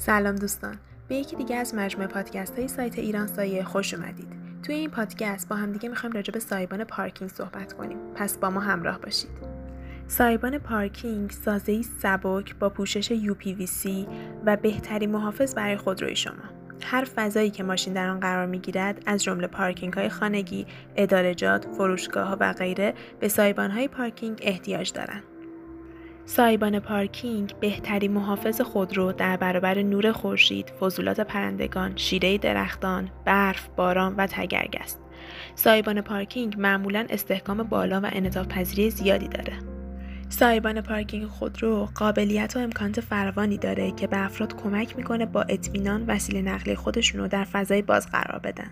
سلام دوستان. به یکی دیگه از مجموعه پادکست های سایت ایران سایه خوش اومدید. توی این پادکست با هم دیگه می‌خوایم راجع به سایبان پارکینگ صحبت کنیم. پس با ما همراه باشید. سایبان پارکینگ سازه سبک با پوشش UPVC و بهترین محافظ برای خودروی شما. هر فضایی که ماشین در آن قرار می گیرد از جمله پارکینگ های خانگی، ادارجات، فروشگاه ها و غیره به سایبان های پارکینگ احتیاج دارند. سایبان پارکینگ بهترین محافظ خودرو در برابر نور خورشید، فضولات پرندگان، شیره درختان، برف، باران و تگرگ است. سایبان پارکینگ معمولا استحکام بالا و انعطاف پذیری زیادی داره. سایبان پارکینگ خودرو قابلیت و امکانات فراوانی داره که به افراد کمک می‌کنه با اطمینان وسیله نقلیه خودشون رو در فضای باز قرار بدن.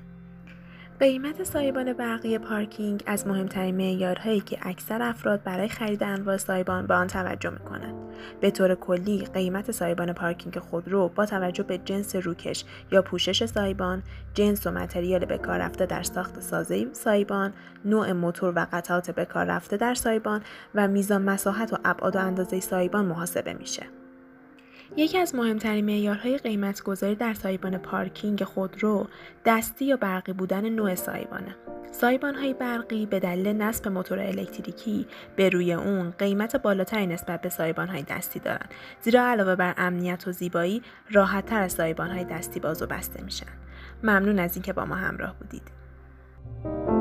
قیمت سایبان برقی پارکینگ از مهمترین معیارهایی که اکثر افراد برای خرید انواع سایبان به آن توجه می‌کنند. به طور کلی قیمت سایبان پارکینگ خودرو با توجه به جنس روکش یا پوشش سایبان جنس و متریال به رفته در ساخت سازه سایبان نوع موتور و قطعات به رفته در سایبان و میزان مساحت و ابعاد و اندازه سایبان محاسبه میشه. یکی از مهمترین معیارهای قیمتگذاری در سایبان پارکینگ خودرو دستی یا برقی بودن نوع سایبانه. سایبان های برقی به دلیل نصب موتور الکتریکی به روی اون قیمت بالاتری نسبت به سایبان های دستی دارن زیرا علاوه بر امنیت و زیبایی راحت تر از سایبان های دستی باز و بسته میشن. ممنون از اینکه با ما همراه بودید.